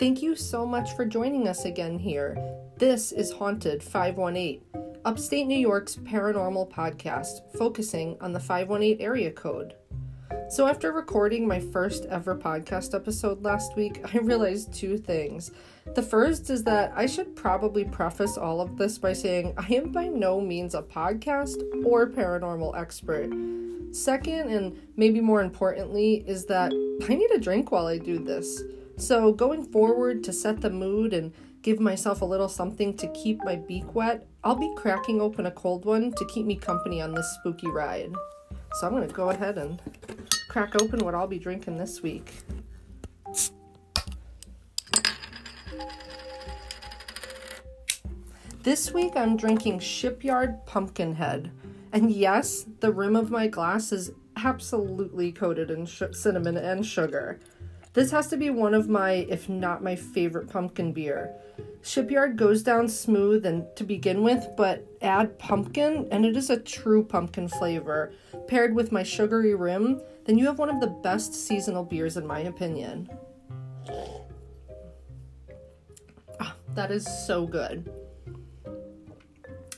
Thank you so much for joining us again here. This is Haunted 518, upstate New York's paranormal podcast focusing on the 518 area code. So, after recording my first ever podcast episode last week, I realized two things. The first is that I should probably preface all of this by saying I am by no means a podcast or paranormal expert. Second, and maybe more importantly, is that I need a drink while I do this. So, going forward to set the mood and give myself a little something to keep my beak wet, I'll be cracking open a cold one to keep me company on this spooky ride. So, I'm going to go ahead and crack open what I'll be drinking this week. This week I'm drinking Shipyard Pumpkinhead. And yes, the rim of my glass is absolutely coated in sh- cinnamon and sugar. This has to be one of my, if not my favorite pumpkin beer. Shipyard goes down smooth and to begin with, but add pumpkin and it is a true pumpkin flavor. Paired with my sugary rim, then you have one of the best seasonal beers in my opinion. Ah, that is so good.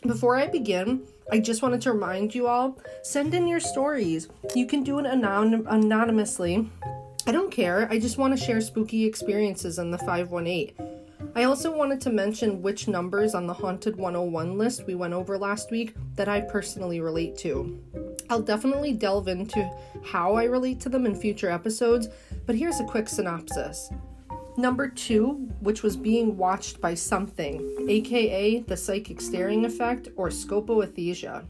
Before I begin, I just wanted to remind you all send in your stories. You can do it anon- anonymously. I don't care. I just want to share spooky experiences in the 518. I also wanted to mention which numbers on the Haunted 101 list we went over last week that I personally relate to. I'll definitely delve into how I relate to them in future episodes, but here's a quick synopsis. Number two, which was being watched by something, aka the psychic staring effect or scopaesthesia.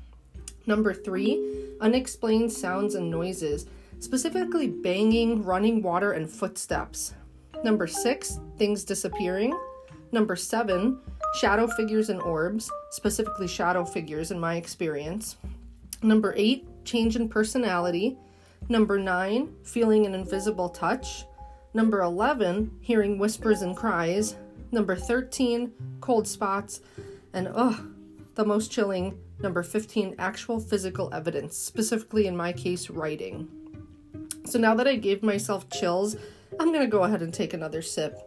Number three, unexplained sounds and noises, specifically banging, running water, and footsteps. Number six, things disappearing. Number seven, shadow figures and orbs, specifically shadow figures in my experience. Number eight, change in personality. Number nine, feeling an invisible touch. Number 11, hearing whispers and cries. Number 13, cold spots. And ugh, the most chilling, number 15, actual physical evidence, specifically in my case, writing. So now that I gave myself chills, I'm gonna go ahead and take another sip.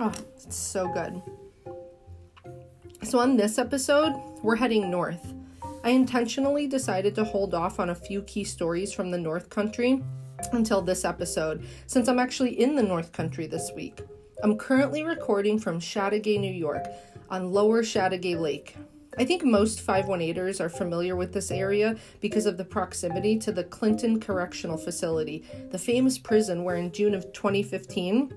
Oh, it's so good. So, on this episode, we're heading north. I intentionally decided to hold off on a few key stories from the North Country until this episode, since I'm actually in the North Country this week. I'm currently recording from Chateaugay, New York, on Lower Chateaugay Lake. I think most 518ers are familiar with this area because of the proximity to the Clinton Correctional Facility, the famous prison where in June of 2015,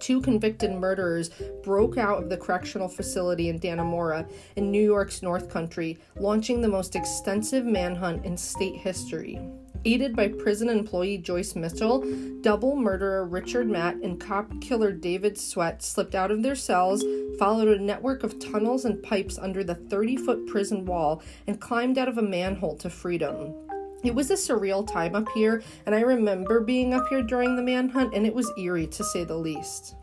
two convicted murderers broke out of the correctional facility in Dannemora in New York's North Country, launching the most extensive manhunt in state history. Aided by prison employee Joyce Mitchell, double murderer Richard Matt and cop killer David Sweat slipped out of their cells, followed a network of tunnels and pipes under the 30 foot prison wall, and climbed out of a manhole to freedom. It was a surreal time up here, and I remember being up here during the manhunt, and it was eerie to say the least.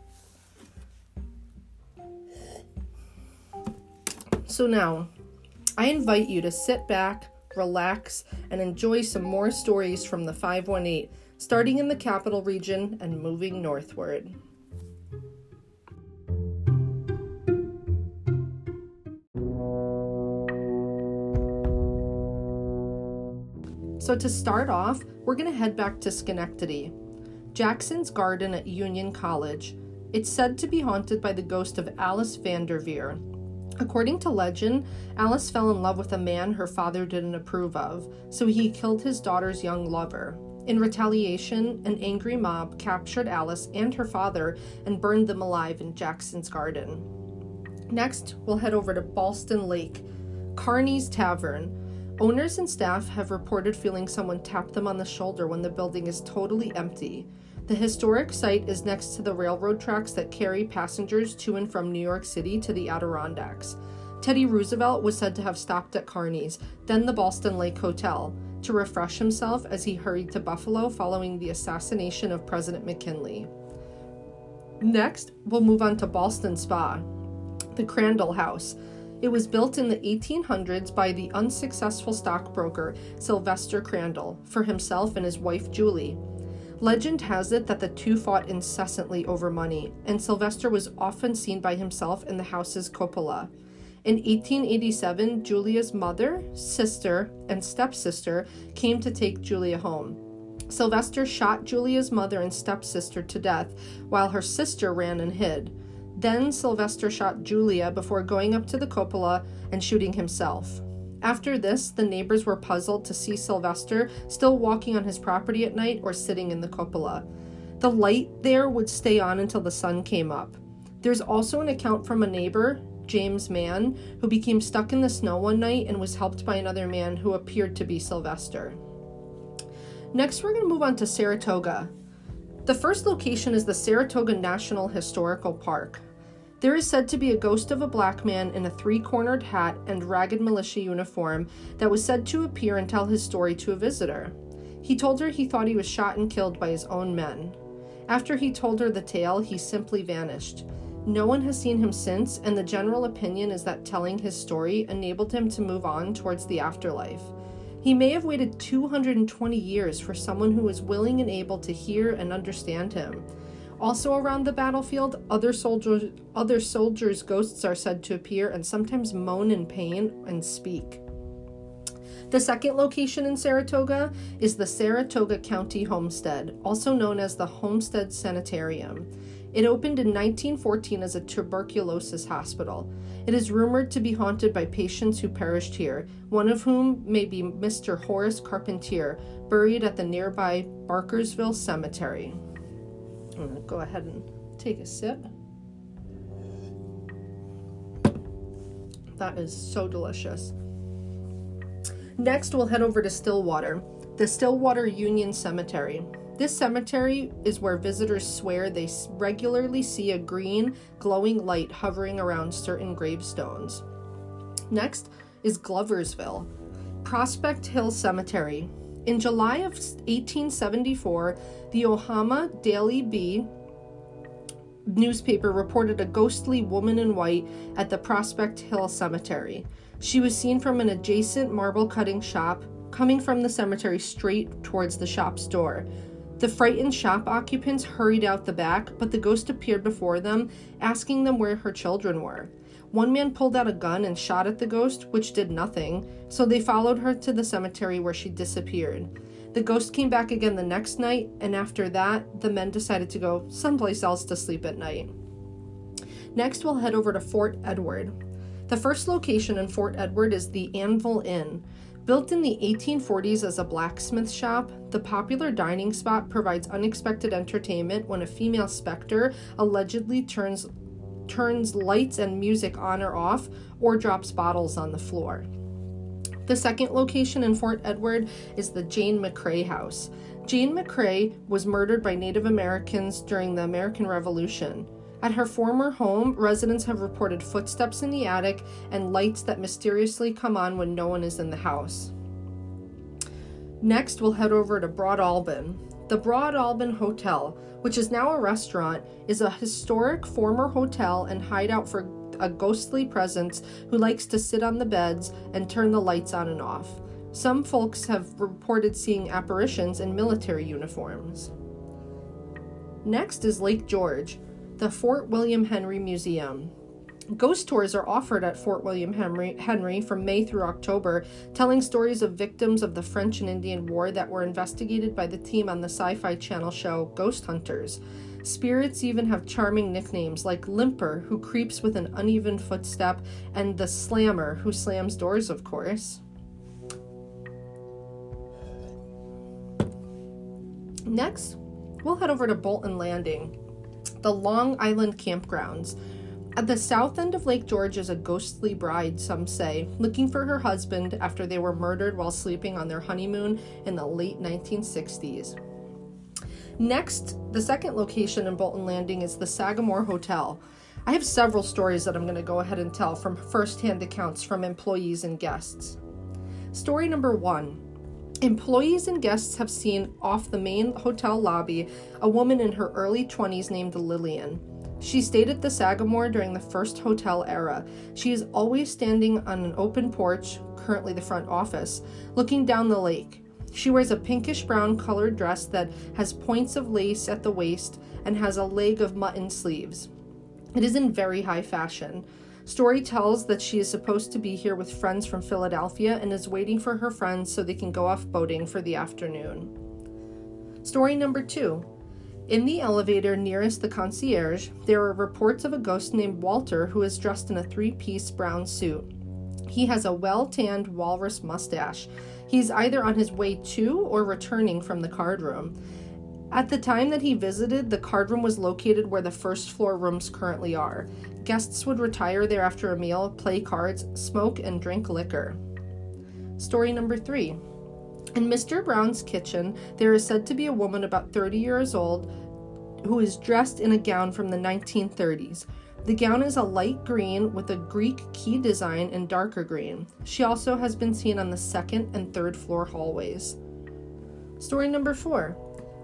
So now, I invite you to sit back, relax, and enjoy some more stories from the 518, starting in the capital region and moving northward. So, to start off, we're going to head back to Schenectady. Jackson's Garden at Union College. It's said to be haunted by the ghost of Alice Vanderveer, According to legend, Alice fell in love with a man her father didn't approve of, so he killed his daughter's young lover. In retaliation, an angry mob captured Alice and her father and burned them alive in Jackson's garden. Next, we'll head over to Ballston Lake, Carney's Tavern. Owners and staff have reported feeling someone tap them on the shoulder when the building is totally empty. The historic site is next to the railroad tracks that carry passengers to and from New York City to the Adirondacks. Teddy Roosevelt was said to have stopped at Carney's, then the Ballston Lake Hotel, to refresh himself as he hurried to Buffalo following the assassination of President McKinley. Next, we'll move on to Ballston Spa, the Crandall House. It was built in the 1800s by the unsuccessful stockbroker Sylvester Crandall for himself and his wife Julie. Legend has it that the two fought incessantly over money, and Sylvester was often seen by himself in the house's cupola. In 1887, Julia's mother, sister, and stepsister came to take Julia home. Sylvester shot Julia's mother and stepsister to death while her sister ran and hid. Then Sylvester shot Julia before going up to the cupola and shooting himself. After this, the neighbors were puzzled to see Sylvester still walking on his property at night or sitting in the cupola. The light there would stay on until the sun came up. There's also an account from a neighbor, James Mann, who became stuck in the snow one night and was helped by another man who appeared to be Sylvester. Next, we're going to move on to Saratoga. The first location is the Saratoga National Historical Park. There is said to be a ghost of a black man in a three cornered hat and ragged militia uniform that was said to appear and tell his story to a visitor. He told her he thought he was shot and killed by his own men. After he told her the tale, he simply vanished. No one has seen him since, and the general opinion is that telling his story enabled him to move on towards the afterlife. He may have waited 220 years for someone who was willing and able to hear and understand him. Also around the battlefield, other soldiers other soldiers' ghosts are said to appear and sometimes moan in pain and speak. The second location in Saratoga is the Saratoga County Homestead, also known as the Homestead Sanitarium. It opened in 1914 as a tuberculosis hospital. It is rumored to be haunted by patients who perished here, one of whom may be Mr. Horace Carpentier, buried at the nearby Barkersville Cemetery. I'm going to go ahead and take a sip. That is so delicious. Next, we'll head over to Stillwater, the Stillwater Union Cemetery. This cemetery is where visitors swear they regularly see a green, glowing light hovering around certain gravestones. Next is Gloversville, Prospect Hill Cemetery. In July of 1874, the Omaha Daily Bee newspaper reported a ghostly woman in white at the Prospect Hill Cemetery. She was seen from an adjacent marble cutting shop, coming from the cemetery straight towards the shop's door. The frightened shop occupants hurried out the back, but the ghost appeared before them, asking them where her children were. One man pulled out a gun and shot at the ghost, which did nothing, so they followed her to the cemetery where she disappeared. The ghost came back again the next night, and after that, the men decided to go someplace else to sleep at night. Next, we'll head over to Fort Edward. The first location in Fort Edward is the Anvil Inn. Built in the 1840s as a blacksmith shop, the popular dining spot provides unexpected entertainment when a female specter allegedly turns turns lights and music on or off, or drops bottles on the floor. The second location in Fort Edward is the Jane McCrae House. Jane McCrae was murdered by Native Americans during the American Revolution. At her former home, residents have reported footsteps in the attic and lights that mysteriously come on when no one is in the house. Next, we'll head over to Broad Broadalbin. The Broadalbin Hotel, which is now a restaurant, is a historic former hotel and hideout for a ghostly presence who likes to sit on the beds and turn the lights on and off. Some folks have reported seeing apparitions in military uniforms. Next is Lake George, the Fort William Henry Museum. Ghost tours are offered at Fort William Henry, Henry from May through October, telling stories of victims of the French and Indian War that were investigated by the team on the sci fi channel show Ghost Hunters. Spirits even have charming nicknames like Limper, who creeps with an uneven footstep, and the Slammer, who slams doors, of course. Next, we'll head over to Bolton Landing, the Long Island campgrounds. At the south end of Lake George is a ghostly bride, some say, looking for her husband after they were murdered while sleeping on their honeymoon in the late 1960s. Next, the second location in Bolton Landing is the Sagamore Hotel. I have several stories that I'm going to go ahead and tell from first-hand accounts from employees and guests. Story number one Employees and guests have seen off the main hotel lobby a woman in her early 20s named Lillian. She stayed at the Sagamore during the first hotel era. She is always standing on an open porch, currently the front office, looking down the lake. She wears a pinkish brown colored dress that has points of lace at the waist and has a leg of mutton sleeves. It is in very high fashion. Story tells that she is supposed to be here with friends from Philadelphia and is waiting for her friends so they can go off boating for the afternoon. Story number two. In the elevator nearest the concierge, there are reports of a ghost named Walter who is dressed in a three piece brown suit. He has a well tanned walrus mustache. He's either on his way to or returning from the card room. At the time that he visited, the card room was located where the first floor rooms currently are. Guests would retire there after a meal, play cards, smoke, and drink liquor. Story number three. In Mr. Brown's kitchen, there is said to be a woman about 30 years old who is dressed in a gown from the 1930s. The gown is a light green with a Greek key design in darker green. She also has been seen on the second and third floor hallways. Story number four.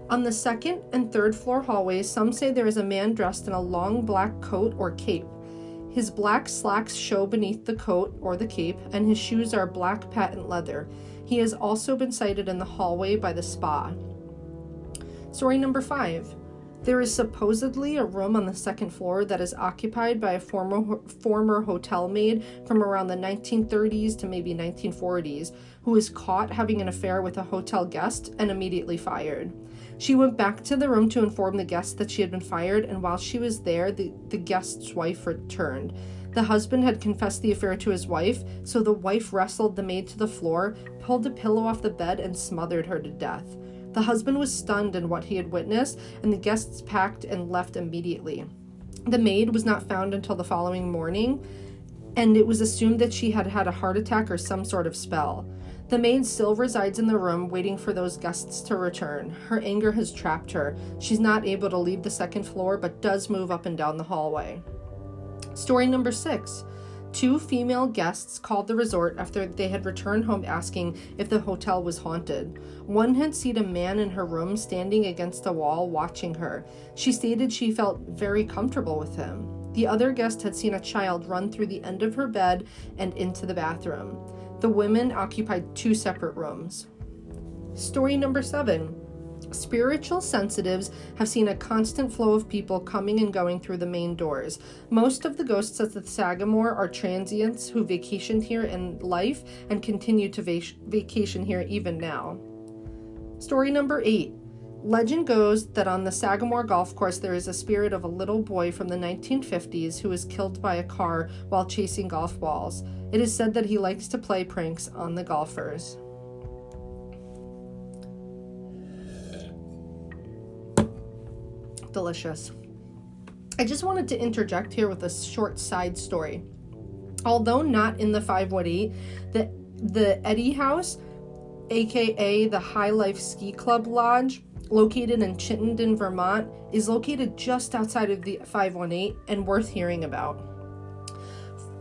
On the second and third floor hallways, some say there is a man dressed in a long black coat or cape. His black slacks show beneath the coat or the cape, and his shoes are black patent leather. He has also been sighted in the hallway by the spa. Story number five. There is supposedly a room on the second floor that is occupied by a former former hotel maid from around the 1930s to maybe 1940s who was caught having an affair with a hotel guest and immediately fired. She went back to the room to inform the guest that she had been fired, and while she was there, the, the guest's wife returned. The husband had confessed the affair to his wife, so the wife wrestled the maid to the floor, pulled a pillow off the bed, and smothered her to death. The husband was stunned in what he had witnessed, and the guests packed and left immediately. The maid was not found until the following morning, and it was assumed that she had had a heart attack or some sort of spell. The maid still resides in the room, waiting for those guests to return. Her anger has trapped her. She's not able to leave the second floor, but does move up and down the hallway. Story number six. Two female guests called the resort after they had returned home asking if the hotel was haunted. One had seen a man in her room standing against a wall watching her. She stated she felt very comfortable with him. The other guest had seen a child run through the end of her bed and into the bathroom. The women occupied two separate rooms. Story number seven. Spiritual sensitives have seen a constant flow of people coming and going through the main doors. Most of the ghosts at the Sagamore are transients who vacationed here in life and continue to vac- vacation here even now. Story number eight. Legend goes that on the Sagamore golf course there is a spirit of a little boy from the 1950s who was killed by a car while chasing golf balls. It is said that he likes to play pranks on the golfers. Delicious. I just wanted to interject here with a short side story. Although not in the 518, the the Eddy House, aka the High Life Ski Club Lodge, located in Chittenden, Vermont, is located just outside of the 518 and worth hearing about.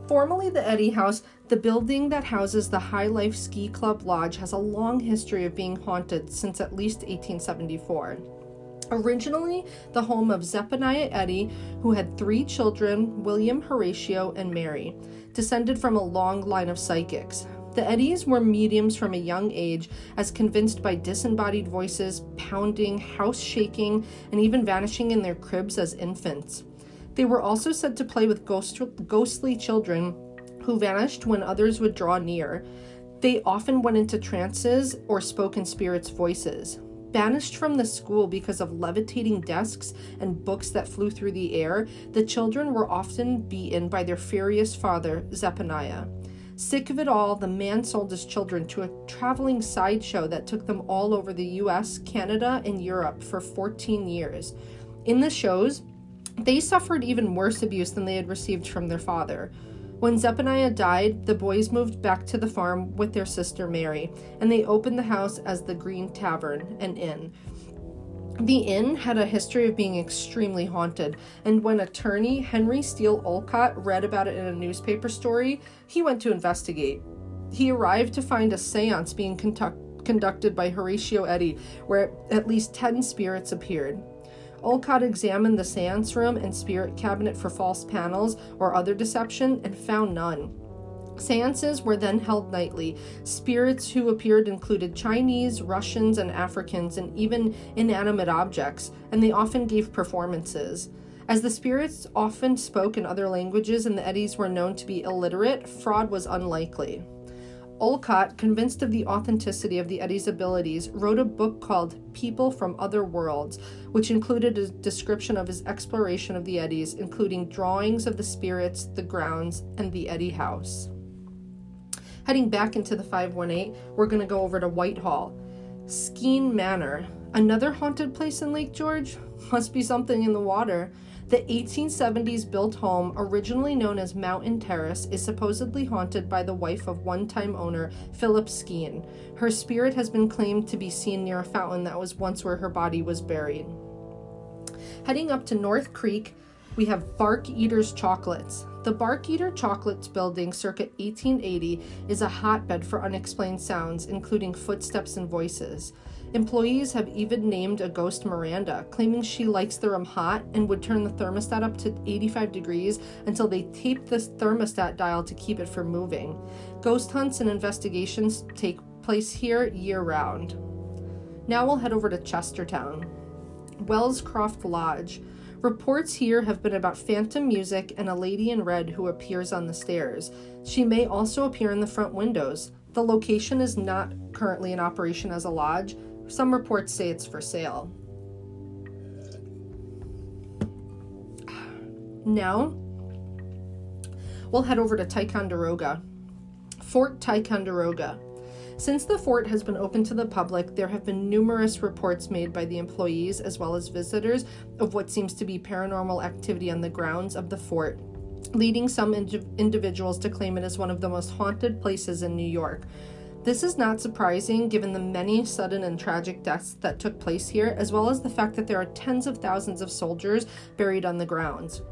Formerly the Eddy House, the building that houses the High Life Ski Club Lodge has a long history of being haunted since at least 1874. Originally the home of Zephaniah Eddy, who had three children William, Horatio, and Mary, descended from a long line of psychics. The Eddys were mediums from a young age, as convinced by disembodied voices, pounding, house shaking, and even vanishing in their cribs as infants. They were also said to play with ghost- ghostly children who vanished when others would draw near. They often went into trances or spoke in spirits' voices. Banished from the school because of levitating desks and books that flew through the air, the children were often beaten by their furious father, Zephaniah. Sick of it all, the man sold his children to a traveling sideshow that took them all over the US, Canada, and Europe for 14 years. In the shows, they suffered even worse abuse than they had received from their father. When Zephaniah died, the boys moved back to the farm with their sister Mary, and they opened the house as the Green Tavern, an inn. The inn had a history of being extremely haunted, and when attorney Henry Steele Olcott read about it in a newspaper story, he went to investigate. He arrived to find a seance being conduct- conducted by Horatio Eddy, where at least 10 spirits appeared. Olcott examined the seance room and spirit cabinet for false panels or other deception and found none. Seances were then held nightly. Spirits who appeared included Chinese, Russians, and Africans, and even inanimate objects, and they often gave performances. As the spirits often spoke in other languages and the Eddys were known to be illiterate, fraud was unlikely. Olcott, convinced of the authenticity of the Eddys' abilities, wrote a book called People from Other Worlds, which included a description of his exploration of the Eddys, including drawings of the spirits, the grounds, and the Eddie house. Heading back into the 518, we're going to go over to Whitehall. Skene Manor, another haunted place in Lake George? Must be something in the water. The 1870s built home, originally known as Mountain Terrace, is supposedly haunted by the wife of one time owner Philip Skene. Her spirit has been claimed to be seen near a fountain that was once where her body was buried. Heading up to North Creek, we have Bark Eaters Chocolates. The Bark Eater Chocolates building, circa 1880, is a hotbed for unexplained sounds, including footsteps and voices. Employees have even named a ghost Miranda, claiming she likes the room hot and would turn the thermostat up to 85 degrees until they tape the thermostat dial to keep it from moving. Ghost hunts and investigations take place here year round. Now we'll head over to Chestertown. Wellscroft Lodge. Reports here have been about phantom music and a lady in red who appears on the stairs. She may also appear in the front windows. The location is not currently in operation as a lodge, some reports say it's for sale. Now, we'll head over to Ticonderoga. Fort Ticonderoga. Since the fort has been open to the public, there have been numerous reports made by the employees as well as visitors of what seems to be paranormal activity on the grounds of the fort, leading some individuals to claim it as one of the most haunted places in New York. This is not surprising given the many sudden and tragic deaths that took place here, as well as the fact that there are tens of thousands of soldiers buried on the grounds.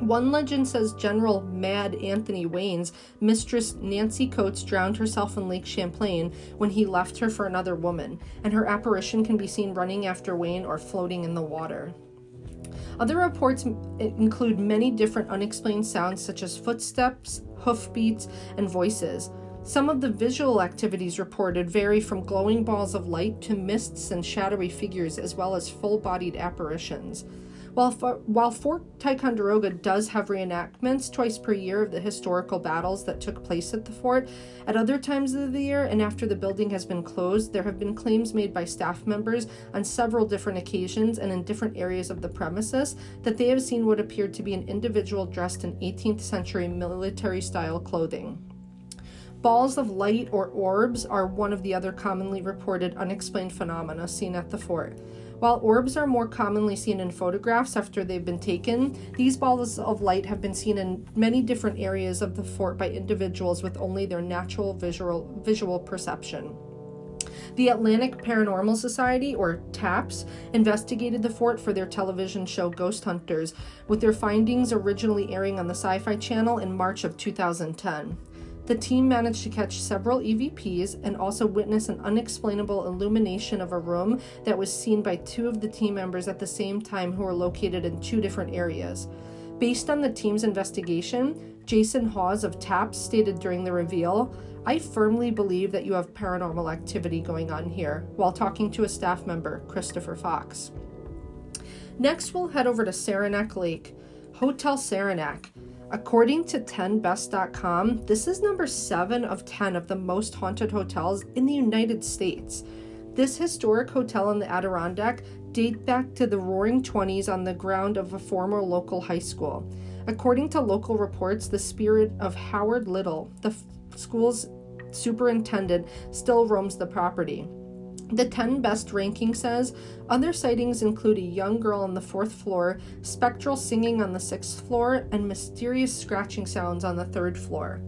One legend says General Mad Anthony Wayne's mistress Nancy Coates drowned herself in Lake Champlain when he left her for another woman, and her apparition can be seen running after Wayne or floating in the water. Other reports include many different unexplained sounds such as footsteps, hoofbeats, and voices. Some of the visual activities reported vary from glowing balls of light to mists and shadowy figures, as well as full bodied apparitions. While, while Fort Ticonderoga does have reenactments twice per year of the historical battles that took place at the fort, at other times of the year and after the building has been closed, there have been claims made by staff members on several different occasions and in different areas of the premises that they have seen what appeared to be an individual dressed in 18th century military style clothing. Balls of light or orbs are one of the other commonly reported unexplained phenomena seen at the fort. While orbs are more commonly seen in photographs after they've been taken, these balls of light have been seen in many different areas of the fort by individuals with only their natural visual, visual perception. The Atlantic Paranormal Society, or TAPS, investigated the fort for their television show Ghost Hunters, with their findings originally airing on the Sci Fi Channel in March of 2010. The team managed to catch several EVPs and also witness an unexplainable illumination of a room that was seen by two of the team members at the same time who were located in two different areas. Based on the team's investigation, Jason Hawes of TAPS stated during the reveal, I firmly believe that you have paranormal activity going on here, while talking to a staff member, Christopher Fox. Next, we'll head over to Saranac Lake. Hotel Saranac. According to 10best.com, this is number 7 of 10 of the most haunted hotels in the United States. This historic hotel in the Adirondack dates back to the roaring 20s on the ground of a former local high school. According to local reports, the spirit of Howard Little, the f- school's superintendent, still roams the property. The 10 best ranking says other sightings include a young girl on the fourth floor, spectral singing on the sixth floor, and mysterious scratching sounds on the third floor.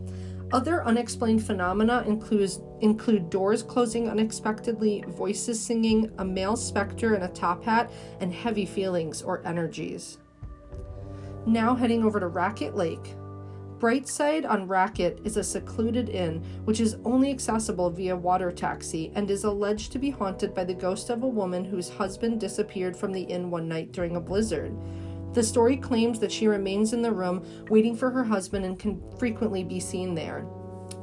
Other unexplained phenomena includes, include doors closing unexpectedly, voices singing, a male specter in a top hat, and heavy feelings or energies. Now heading over to Raquette Lake. Brightside on Raquette is a secluded inn which is only accessible via water taxi and is alleged to be haunted by the ghost of a woman whose husband disappeared from the inn one night during a blizzard. The story claims that she remains in the room waiting for her husband and can frequently be seen there.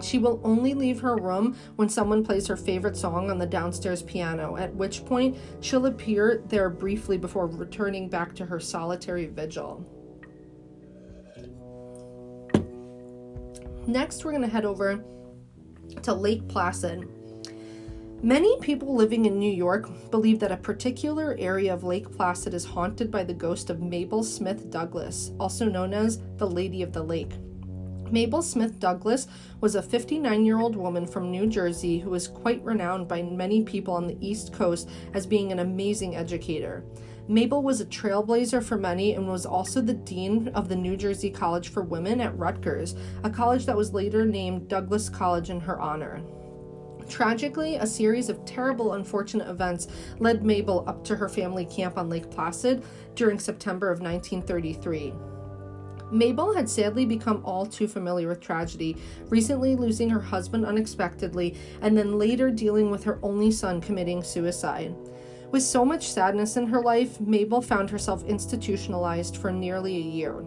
She will only leave her room when someone plays her favorite song on the downstairs piano, at which point she'll appear there briefly before returning back to her solitary vigil. Next, we're going to head over to Lake Placid. Many people living in New York believe that a particular area of Lake Placid is haunted by the ghost of Mabel Smith Douglass, also known as the Lady of the Lake. Mabel Smith Douglass was a 59 year old woman from New Jersey who was quite renowned by many people on the East Coast as being an amazing educator. Mabel was a trailblazer for many and was also the dean of the New Jersey College for Women at Rutgers, a college that was later named Douglass College in her honor. Tragically, a series of terrible, unfortunate events led Mabel up to her family camp on Lake Placid during September of 1933. Mabel had sadly become all too familiar with tragedy, recently losing her husband unexpectedly, and then later dealing with her only son committing suicide. With so much sadness in her life, Mabel found herself institutionalized for nearly a year.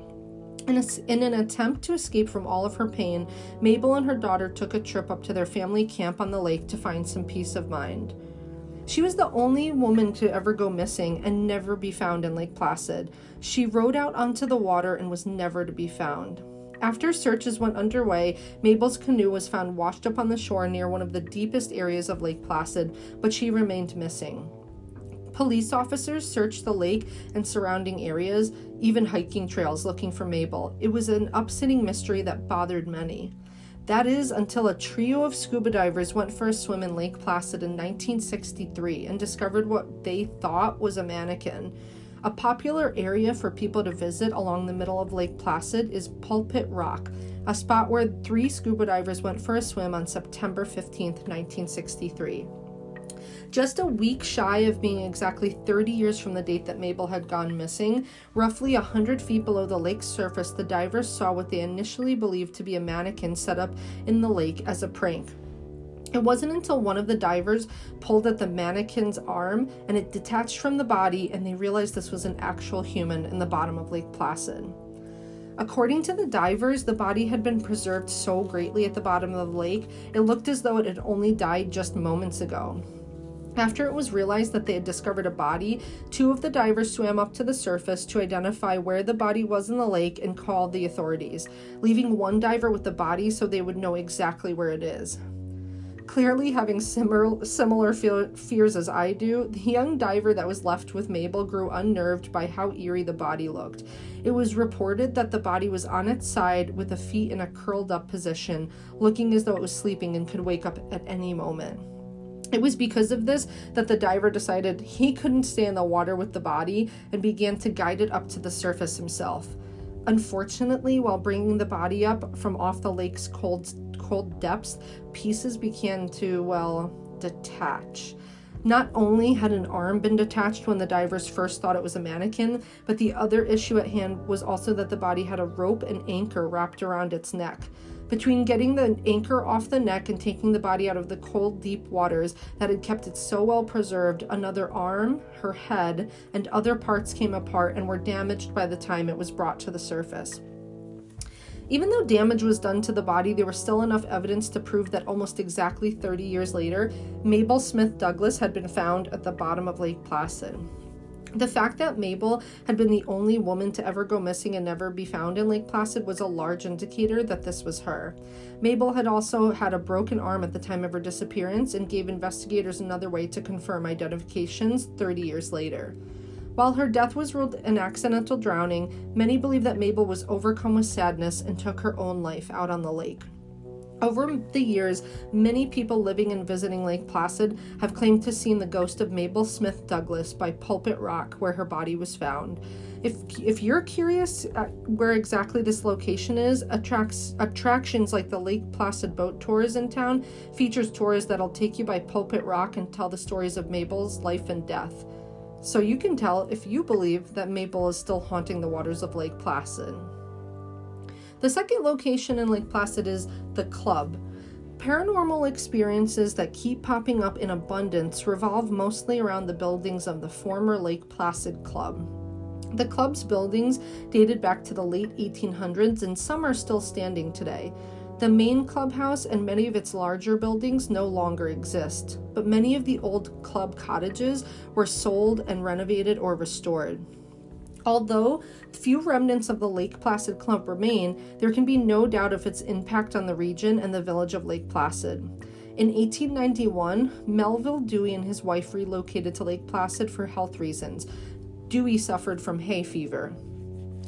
In, a, in, an attempt to escape from all of her pain, Mabel and her daughter took a trip up to their family camp on the lake to find some peace of mind. She was the only woman to ever go missing and never be found in Lake Placid. She rode out onto the water and was never to be found. After searches went underway, Mabel's canoe was found washed up on the shore near one of the deepest areas of Lake Placid, but she remained missing. Police officers searched the lake and surrounding areas, even hiking trails, looking for Mabel. It was an upsetting mystery that bothered many. That is until a trio of scuba divers went for a swim in Lake Placid in 1963 and discovered what they thought was a mannequin. A popular area for people to visit along the middle of Lake Placid is Pulpit Rock, a spot where three scuba divers went for a swim on September 15, 1963. Just a week shy of being exactly 30 years from the date that Mabel had gone missing, roughly 100 feet below the lake's surface, the divers saw what they initially believed to be a mannequin set up in the lake as a prank. It wasn't until one of the divers pulled at the mannequin's arm and it detached from the body, and they realized this was an actual human in the bottom of Lake Placid. According to the divers, the body had been preserved so greatly at the bottom of the lake, it looked as though it had only died just moments ago. After it was realized that they had discovered a body, two of the divers swam up to the surface to identify where the body was in the lake and called the authorities, leaving one diver with the body so they would know exactly where it is. Clearly, having similar, similar fears as I do, the young diver that was left with Mabel grew unnerved by how eerie the body looked. It was reported that the body was on its side with the feet in a curled up position, looking as though it was sleeping and could wake up at any moment. It was because of this that the diver decided he couldn't stay in the water with the body and began to guide it up to the surface himself. Unfortunately, while bringing the body up from off the lake's cold, cold depths, pieces began to, well, detach. Not only had an arm been detached when the divers first thought it was a mannequin, but the other issue at hand was also that the body had a rope and anchor wrapped around its neck. Between getting the anchor off the neck and taking the body out of the cold, deep waters that had kept it so well preserved, another arm, her head, and other parts came apart and were damaged by the time it was brought to the surface. Even though damage was done to the body, there was still enough evidence to prove that almost exactly 30 years later, Mabel Smith Douglass had been found at the bottom of Lake Placid. The fact that Mabel had been the only woman to ever go missing and never be found in Lake Placid was a large indicator that this was her. Mabel had also had a broken arm at the time of her disappearance and gave investigators another way to confirm identifications 30 years later. While her death was ruled an accidental drowning, many believe that Mabel was overcome with sadness and took her own life out on the lake. Over the years, many people living and visiting Lake Placid have claimed to seen the ghost of Mabel Smith Douglass by Pulpit Rock, where her body was found. If, if you're curious uh, where exactly this location is, attracts, attractions like the Lake Placid boat tours in town features tours that'll take you by Pulpit Rock and tell the stories of Mabel's life and death. So you can tell if you believe that Mabel is still haunting the waters of Lake Placid. The second location in Lake Placid is the Club. Paranormal experiences that keep popping up in abundance revolve mostly around the buildings of the former Lake Placid Club. The club's buildings dated back to the late 1800s and some are still standing today. The main clubhouse and many of its larger buildings no longer exist, but many of the old club cottages were sold and renovated or restored. Although few remnants of the Lake Placid Club remain, there can be no doubt of its impact on the region and the village of Lake Placid. In 1891, Melvil Dewey and his wife relocated to Lake Placid for health reasons. Dewey suffered from hay fever.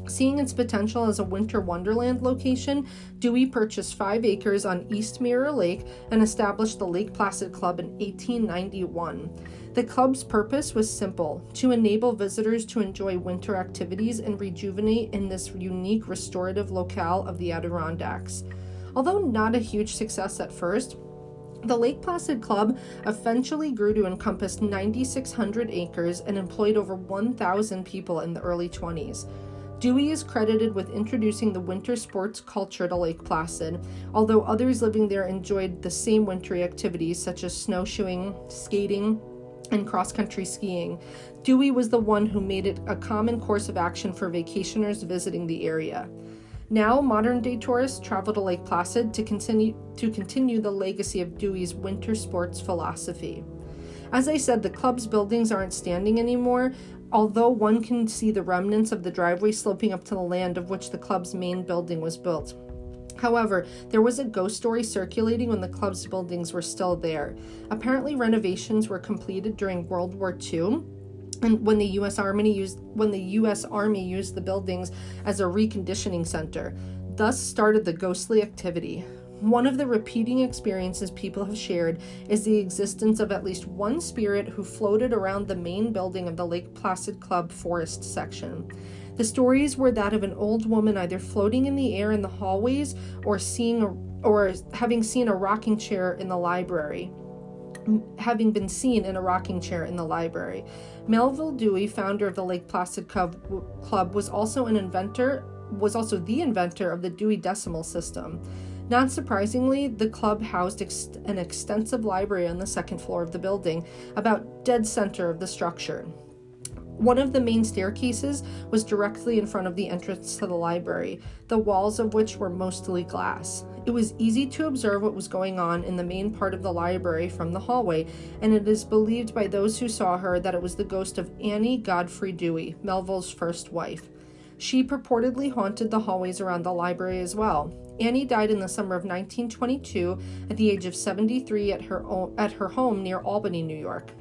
Seeing its potential as a winter wonderland location, Dewey purchased five acres on East Mirror Lake and established the Lake Placid Club in 1891. The club's purpose was simple to enable visitors to enjoy winter activities and rejuvenate in this unique restorative locale of the Adirondacks. Although not a huge success at first, the Lake Placid Club eventually grew to encompass 9,600 acres and employed over 1,000 people in the early 20s. Dewey is credited with introducing the winter sports culture to Lake Placid, although others living there enjoyed the same wintry activities such as snowshoeing, skating, and cross country skiing. Dewey was the one who made it a common course of action for vacationers visiting the area. Now, modern day tourists travel to Lake Placid to continue, to continue the legacy of Dewey's winter sports philosophy. As I said, the club's buildings aren't standing anymore, although one can see the remnants of the driveway sloping up to the land of which the club's main building was built. However, there was a ghost story circulating when the club's buildings were still there. Apparently, renovations were completed during World War II and when the US Army used when the US Army used the buildings as a reconditioning center. Thus started the ghostly activity. One of the repeating experiences people have shared is the existence of at least one spirit who floated around the main building of the Lake Placid Club forest section. The stories were that of an old woman either floating in the air in the hallways or seeing a, or having seen a rocking chair in the library having been seen in a rocking chair in the library. Melvil Dewey, founder of the Lake Placid Club, was also an inventor was also the inventor of the Dewey Decimal System. Not surprisingly, the club housed ex- an extensive library on the second floor of the building, about dead center of the structure. One of the main staircases was directly in front of the entrance to the library, the walls of which were mostly glass. It was easy to observe what was going on in the main part of the library from the hallway, and it is believed by those who saw her that it was the ghost of Annie Godfrey Dewey, Melvil's first wife. She purportedly haunted the hallways around the library as well. Annie died in the summer of 1922 at the age of 73 at her, at her home near Albany, New York.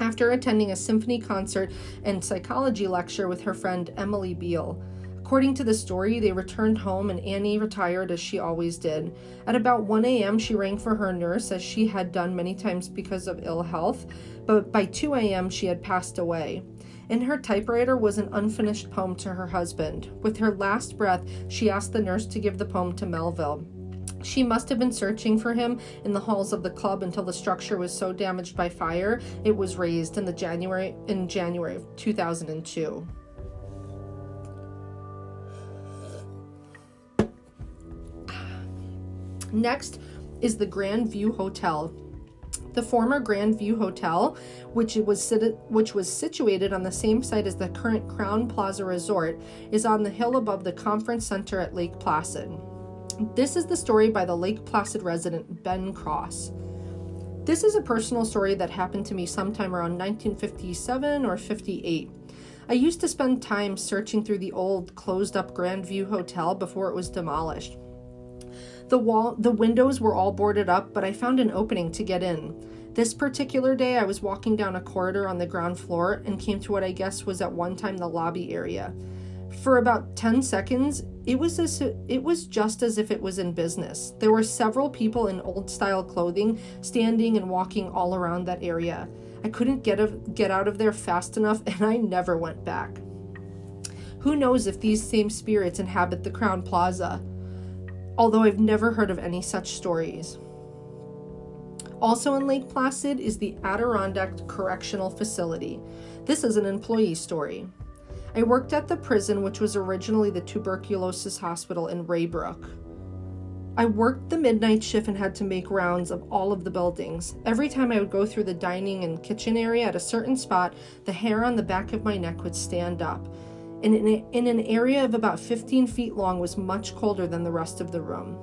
After attending a symphony concert and psychology lecture with her friend Emily Beale. According to the story, they returned home and Annie retired as she always did. At about 1 a.m., she rang for her nurse, as she had done many times because of ill health, but by 2 a.m., she had passed away. In her typewriter was an unfinished poem to her husband. With her last breath, she asked the nurse to give the poem to Melvil. She must have been searching for him in the halls of the club until the structure was so damaged by fire it was razed in the January in January of 2002. Next is the Grand View Hotel, the former Grand View Hotel, which was which was situated on the same site as the current Crowne Plaza Resort, is on the hill above the conference center at Lake Placid. This is the story by the Lake Placid resident Ben Cross. This is a personal story that happened to me sometime around 1957 or 58. I used to spend time searching through the old closed up Grand View Hotel before it was demolished. The wall the windows were all boarded up, but I found an opening to get in. This particular day I was walking down a corridor on the ground floor and came to what I guess was at one time the lobby area. For about 10 seconds, it was as, it was just as if it was in business. There were several people in old style clothing standing and walking all around that area. I couldn't get of, get out of there fast enough and I never went back. Who knows if these same spirits inhabit the Crowne Plaza? although I've never heard of any such stories. Also in Lake Placid is the Adirondack Correctional Facility. This is an employee story. I worked at the prison, which was originally the tuberculosis hospital in Ray Brook. I worked the midnight shift and had to make rounds of all of the buildings. Every time I would go through the dining and kitchen area at a certain spot, the hair on the back of my neck would stand up and in, a, in an area of about 15 feet long was much colder than the rest of the room.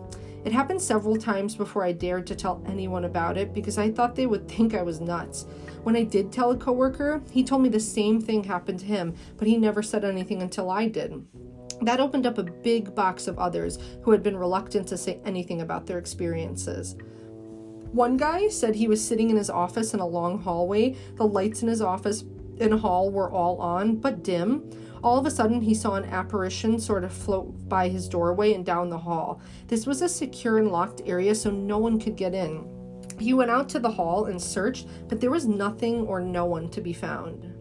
It happened several times before I dared to tell anyone about it because I thought they would think I was nuts. When I did tell a coworker, he told me the same thing happened to him, but he never said anything until I did. That opened up a big box of others who had been reluctant to say anything about their experiences. One guy said he was sitting in his office in a long hallway. The lights in his office and hall were all on, but dim. All of a sudden, he saw an apparition sort of float by his doorway and down the hall. This was a secure and locked area, so no one could get in. He went out to the hall and searched, but there was nothing or no one to be found.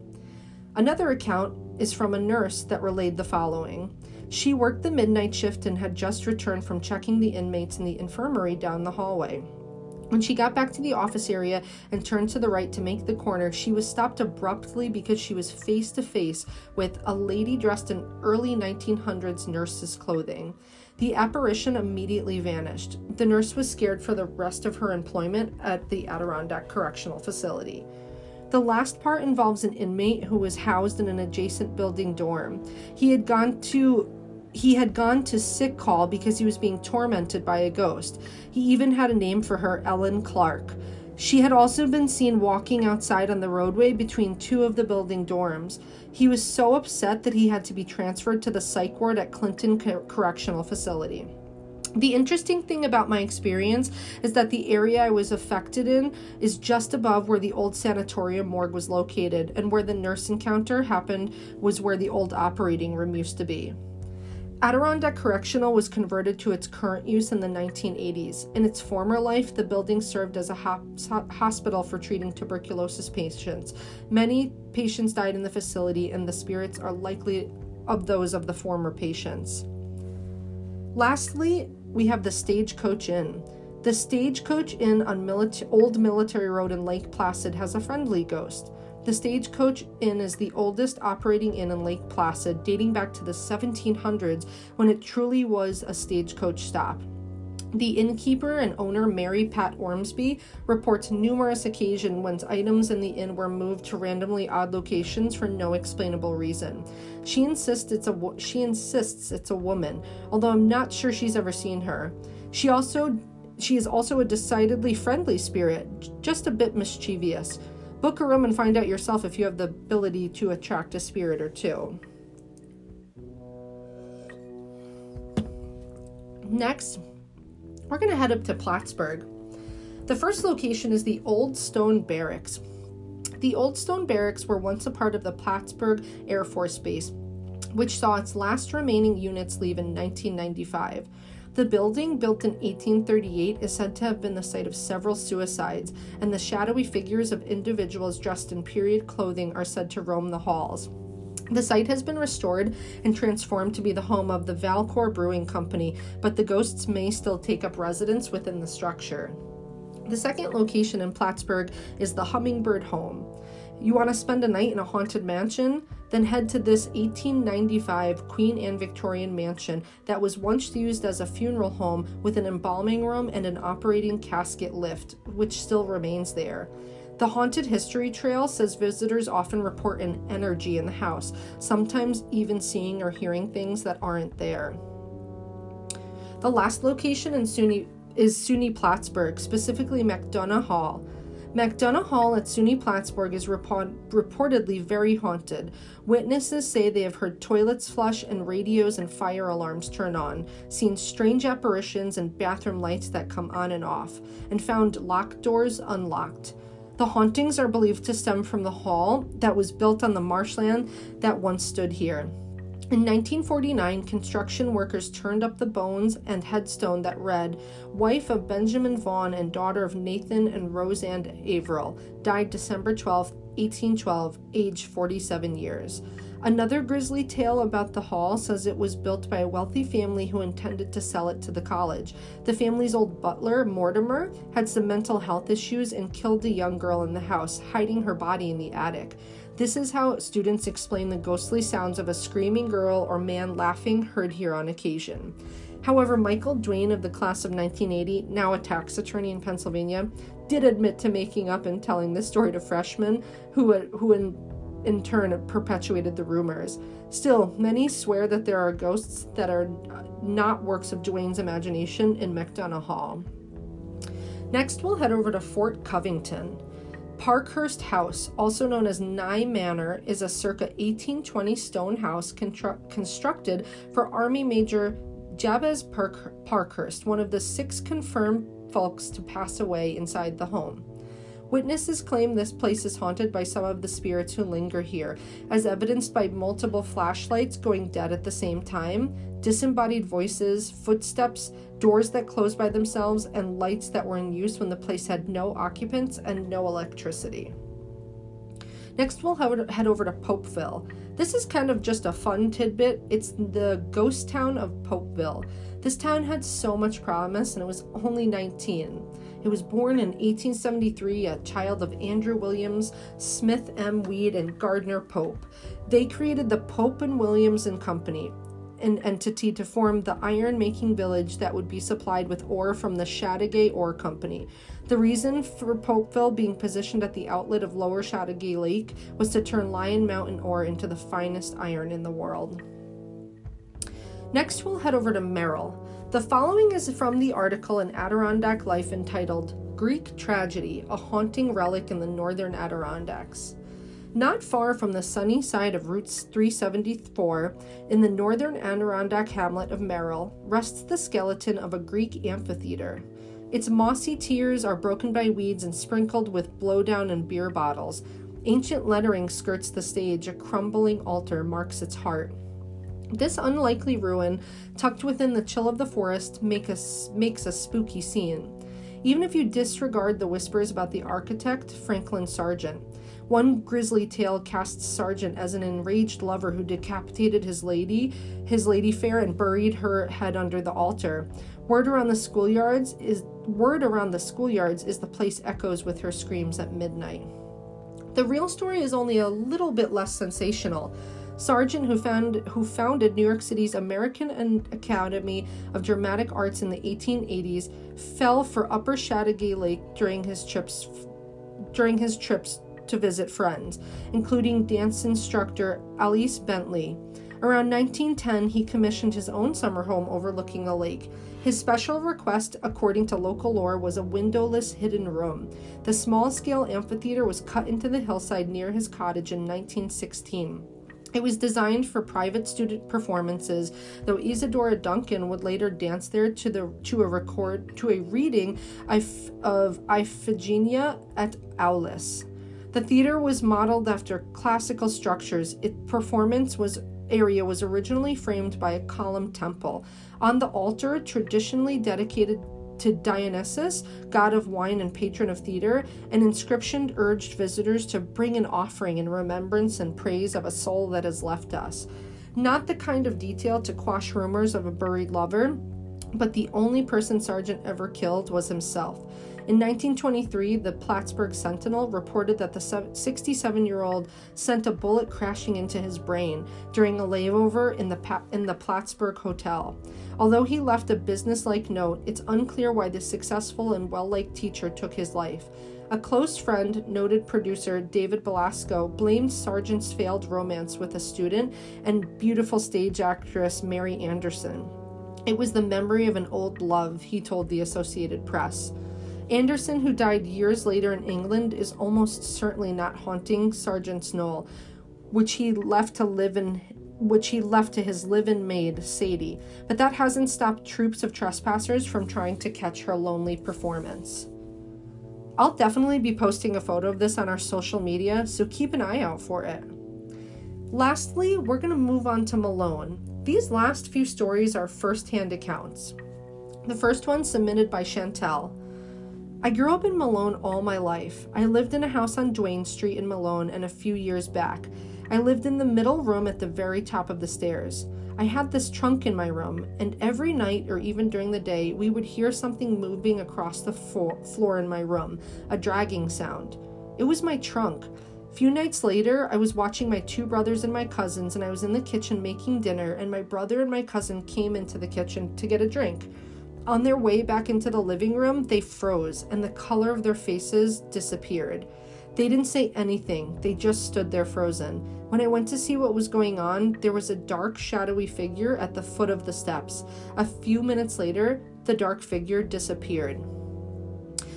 Another account is from a nurse that relayed the following. She worked the midnight shift and had just returned from checking the inmates in the infirmary down the hallway. When she got back to the office area and turned to the right to make the corner, she was stopped abruptly because she was face to face with a lady dressed in early 1900s nurse's clothing. The apparition immediately vanished. The nurse was scared for the rest of her employment at the Adirondack Correctional Facility. The last part involves an inmate who was housed in an adjacent building dorm. He had gone to he had gone to sick call because he was being tormented by a ghost. He even had a name for her, Ellen Clark. She had also been seen walking outside on the roadway between two of the building dorms. He was so upset that he had to be transferred to the psych ward at Clinton Correctional Facility. The interesting thing about my experience is that the area I was affected in is just above where the old sanatorium morgue was located, and where the nurse encounter happened was where the old operating room used to be. Adirondack Correctional was converted to its current use in the 1980s. In its former life, the building served as a hospital for treating tuberculosis patients. Many patients died in the facility, and the spirits are likely of those of the former patients. Lastly, we have the Stagecoach Inn. The Stagecoach Inn on Milita- Old Military Road in Lake Placid has a friendly ghost. The Stagecoach Inn is the oldest operating inn in Lake Placid, dating back to the 1700s when it truly was a stagecoach stop. The innkeeper and owner, Mary Pat Ormsby, reports numerous occasions when items in the inn were moved to randomly odd locations for no explainable reason. She insists it's a she insists it's a woman, although I'm not sure she's ever seen her. She also she is also a decidedly friendly spirit, just a bit mischievous. Book a room and find out yourself if you have the ability to attract a spirit or two. Next, we're going to head up to Plattsburgh. The first location is the Old Stone Barracks. The Old Stone Barracks were once a part of the Plattsburgh Air Force Base, which saw its last remaining units leave in 1995. The building, built in 1838, is said to have been the site of several suicides, and the shadowy figures of individuals dressed in period clothing are said to roam the halls. The site has been restored and transformed to be the home of the Valcour Brewing Company, but the ghosts may still take up residence within the structure. The second location in Plattsburgh is the Hummingbird Home. You want to spend a night in a haunted mansion? Then head to this 1895 Queen Anne Victorian mansion that was once used as a funeral home with an embalming room and an operating casket lift, which still remains there. The Haunted History Trail says visitors often report an energy in the house, sometimes even seeing or hearing things that aren't there. The last location in SUNY is SUNY Plattsburgh, specifically Macdonough Hall. Macdonough Hall at SUNY Plattsburgh is report- reportedly very haunted. Witnesses say they have heard toilets flush and radios and fire alarms turn on, seen strange apparitions and bathroom lights that come on and off, and found locked doors unlocked. The hauntings are believed to stem from the hall that was built on the marshland that once stood here. In 1949, construction workers turned up the bones and headstone that read, Wife of Benjamin Vaughn and daughter of Nathan and Roseanne Averill, died December 12, 1812, age 47 years. Another grisly tale about the hall says it was built by a wealthy family who intended to sell it to the college. The family's old butler, Mortimer, had some mental health issues and killed a young girl in the house, hiding her body in the attic. This is how students explain the ghostly sounds of a screaming girl or man laughing heard here on occasion. However, Michael Duane of the class of 1980, now a tax attorney in Pennsylvania, did admit to making up and telling this story to freshmen who, who, in, in turn perpetuated the rumors. Still, many swear that there are ghosts that are not works of Duane's imagination in Macdonough Hall. Next, we'll head over to Fort Covington. Parkhurst House, also known as Nye Manor, is a circa 1820 stone house constru- constructed for Army Major Jabez Park- Parkhurst, one of the six confirmed folks to pass away inside the home. Witnesses claim this place is haunted by some of the spirits who linger here, as evidenced by multiple flashlights going dead at the same time, disembodied voices, footsteps, doors that close by themselves, and lights that were in use when the place had no occupants and no electricity. Next, we'll head over to Popeville. This is kind of just a fun tidbit. It's the ghost town of Popeville. This town had so much promise and it was only 19. It was born in 1873, a child of Andrew Williams, Smith M. Weed, and Gardner Pope. They created the Pope and Williams and Company, an entity to form the iron making village that would be supplied with ore from the Chateaugay Ore Company. The reason for Popeville being positioned at the outlet of Lower Chateaugay Lake was to turn Lyon Mountain ore into the finest iron in the world. Next, we'll head over to Merrill. The following is from the article in Adirondack Life entitled Greek Tragedy A Haunting Relic in the Northern Adirondacks. Not far from the sunny side of Route 374, in the northern Adirondack hamlet of Merrill, rests the skeleton of a Greek amphitheater. Its mossy tiers are broken by weeds and sprinkled with blowdown and beer bottles. Ancient lettering skirts the stage, a crumbling altar marks its heart. This unlikely ruin, tucked within the chill of the forest, make a, makes a spooky scene. Even if you disregard the whispers about the architect, Franklin Sargent. One grisly tale casts Sargent as an enraged lover who decapitated his lady, his lady fair, and buried her head under the altar. Word around the schoolyards is word around the schoolyards is the place echoes with her screams at midnight. The real story is only a little bit less sensational. Sargent, who, found, who founded New York City's American Academy of Dramatic Arts in the 1880s, fell for Upper Chateaugay Lake during his trips during his trips to visit friends, including dance instructor Alice Bentley. Around 1910, he commissioned his own summer home overlooking a lake. His special request, according to local lore, was a windowless hidden room. The small scale amphitheater was cut into the hillside near his cottage in 1916. It was designed for private student performances, though Isadora Duncan would later dance there to the to a record to a reading of Iphigenia at Aulis. The theater was modeled after classical structures. Its performance was area was originally framed by a column temple. On the altar, traditionally dedicated to Dionysus, god of wine and patron of theater, an inscription urged visitors to bring an offering in remembrance and praise of a soul that has left us. Not the kind of detail to quash rumors of a buried lover, but the only person Sargent ever killed was himself. In 1923, the Plattsburgh Sentinel reported that the 67 year old sent a bullet crashing into his brain during a layover in the, in the Plattsburgh Hotel. Although he left a businesslike note, it's unclear why the successful and well liked teacher took his life. A close friend, noted producer David Belasco, blamed Sargent's failed romance with a student and beautiful stage actress Mary Anderson. It was the memory of an old love, he told the Associated Press. Anderson, who died years later in England, is almost certainly not haunting Sargent's Knoll, which he left to live in which he left to his live-in maid, Sadie, but that hasn't stopped troops of trespassers from trying to catch her lonely performance. I'll definitely be posting a photo of this on our social media, so keep an eye out for it. Lastly, we're going to move on to Malone. These last few stories are first hand accounts. The first one submitted by Chantel. I grew up in Malone all my life. I lived in a house on Duane Street in Malone, and a few years back, I lived in the middle room at the very top of the stairs. I had this trunk in my room, and every night or even during the day, we would hear something moving across the floor in my room, a dragging sound. It was my trunk. Few nights later, I was watching my two brothers and my cousins, and I was in the kitchen making dinner, and my brother and my cousin came into the kitchen to get a drink. On their way back into the living room, they froze and the color of their faces disappeared. They didn't say anything, they just stood there frozen. When I went to see what was going on, there was a dark, shadowy figure at the foot of the steps. A few minutes later, the dark figure disappeared.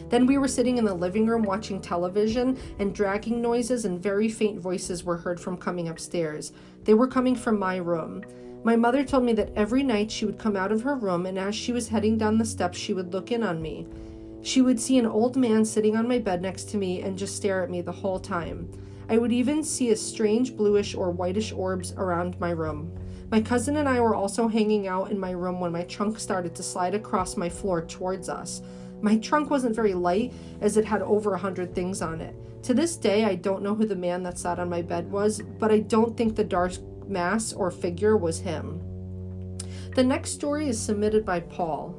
Then we were sitting in the living room watching television, and dragging noises and very faint voices were heard from coming upstairs. They were coming from my room. My mother told me that every night she would come out of her room, and as she was heading down the steps, she would look in on me. She would see an old man sitting on my bed next to me and just stare at me the whole time. I would even see a strange bluish or whitish orbs around my room. My cousin and I were also hanging out in my room when my trunk started to slide across my floor towards us. My trunk wasn't very light as it had over a hundred things on it. To this day, I don't know who the man that sat on my bed was, but I don't think the dark mass or figure was him. The next story is submitted by Paul.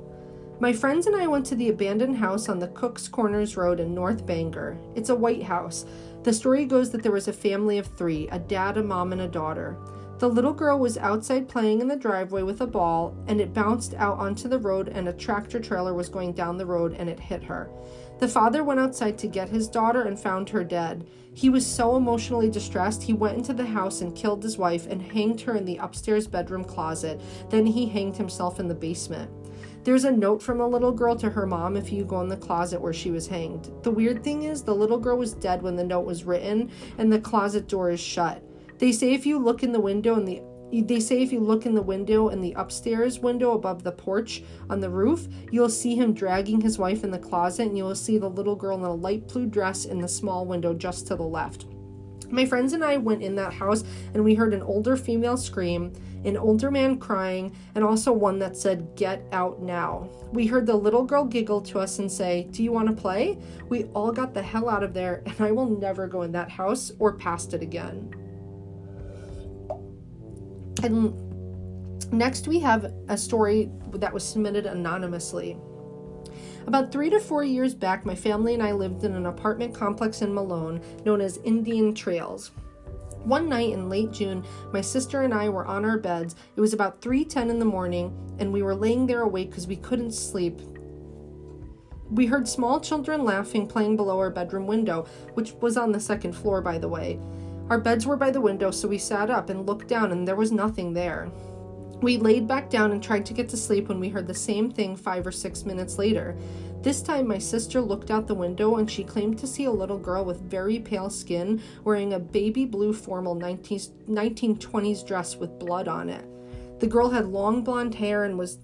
My friends and I went to the abandoned house on the Cook's Corners Road in North Bangor. It's a white house. The story goes that there was a family of three a dad, a mom, and a daughter. The little girl was outside playing in the driveway with a ball, and it bounced out onto the road, and a tractor trailer was going down the road, and it hit her. The father went outside to get his daughter and found her dead. He was so emotionally distressed, he went into the house and killed his wife and hanged her in the upstairs bedroom closet. Then he hanged himself in the basement. There's a note from a little girl to her mom if you go in the closet where she was hanged. The weird thing is, the little girl was dead when the note was written, and the closet door is shut. They say if you look in the window and the they say if you look in the window in the upstairs window above the porch on the roof, you'll see him dragging his wife in the closet, and you'll see the little girl in a light blue dress in the small window just to the left. My friends and I went in that house and we heard an older female scream, an older man crying, and also one that said, Get out now. We heard the little girl giggle to us and say, Do you want to play? We all got the hell out of there, and I will never go in that house or past it again. And next, we have a story that was submitted anonymously. About three to four years back, my family and I lived in an apartment complex in Malone known as Indian Trails. One night in late June, my sister and I were on our beds. It was about 3:10 in the morning, and we were laying there awake because we couldn't sleep. We heard small children laughing playing below our bedroom window, which was on the second floor by the way. Our beds were by the window, so we sat up and looked down and there was nothing there. We laid back down and tried to get to sleep when we heard the same thing five or six minutes later. This time, my sister looked out the window and she claimed to see a little girl with very pale skin wearing a baby blue formal 19, 1920s dress with blood on it. The girl had long blonde hair and was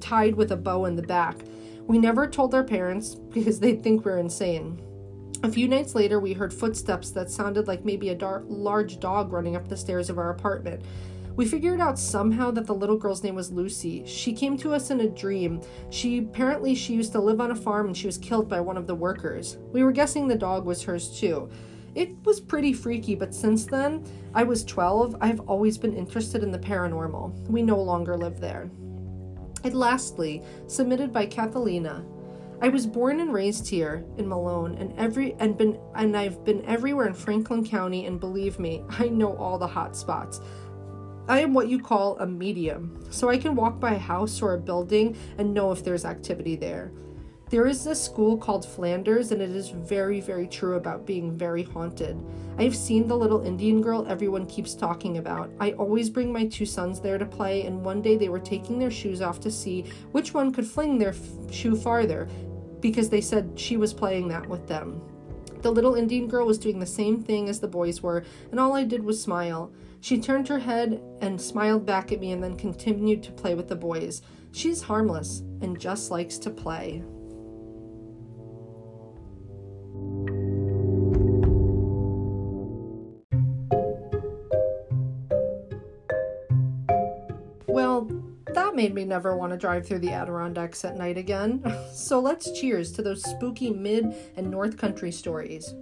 tied with a bow in the back. We never told our parents because they'd think we we're insane. A few nights later, we heard footsteps that sounded like maybe a dar- large dog running up the stairs of our apartment. We figured out somehow that the little girl's name was Lucy. She came to us in a dream. She apparently she used to live on a farm and she was killed by one of the workers. We were guessing the dog was hers too. It was pretty freaky, but since then, I was 12, I've always been interested in the paranormal. We no longer live there. And lastly, submitted by Catalina. I was born and raised here in Malone and every and been and I've been everywhere in Franklin County and believe me, I know all the hot spots. I am what you call a medium, so I can walk by a house or a building and know if there's activity there. There is a school called Flanders, and it is very, very true about being very haunted. I've seen the little Indian girl everyone keeps talking about. I always bring my two sons there to play, and one day they were taking their shoes off to see which one could fling their f- shoe farther because they said she was playing that with them. The little Indian girl was doing the same thing as the boys were, and all I did was smile. She turned her head and smiled back at me and then continued to play with the boys. She's harmless and just likes to play. That made me never want to drive through the Adirondacks at night again. So let's cheers to those spooky mid and north country stories.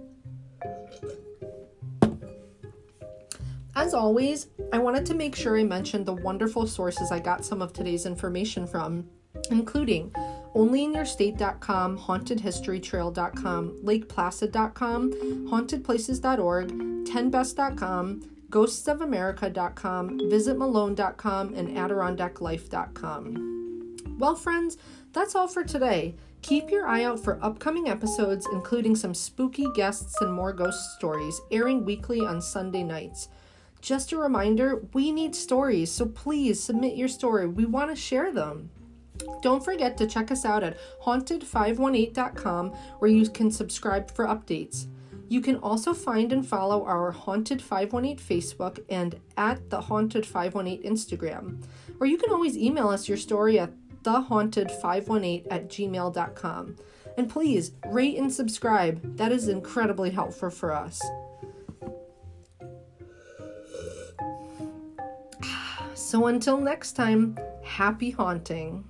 As always, I wanted to make sure I mentioned the wonderful sources I got some of today's information from, including onlyinyourstate.com, hauntedhistorytrail.com, lakeplacid.com, hauntedplaces.org, 10best.com, ghostsofamerica.com, visitmalone.com, and adirondacklife.com. Well, friends, That's all for today. Keep your eye out for upcoming episodes, including some spooky guests and more ghost stories, airing weekly on Sunday nights. Just a reminder we need stories, so please submit your story. We want to share them. Don't forget to check us out at haunted518.com where you can subscribe for updates. You can also find and follow our Haunted 518 Facebook and at the Haunted 518 Instagram. Or you can always email us your story at thehaunted518 at gmail.com. And please rate and subscribe. That is incredibly helpful for us. So until next time, happy haunting.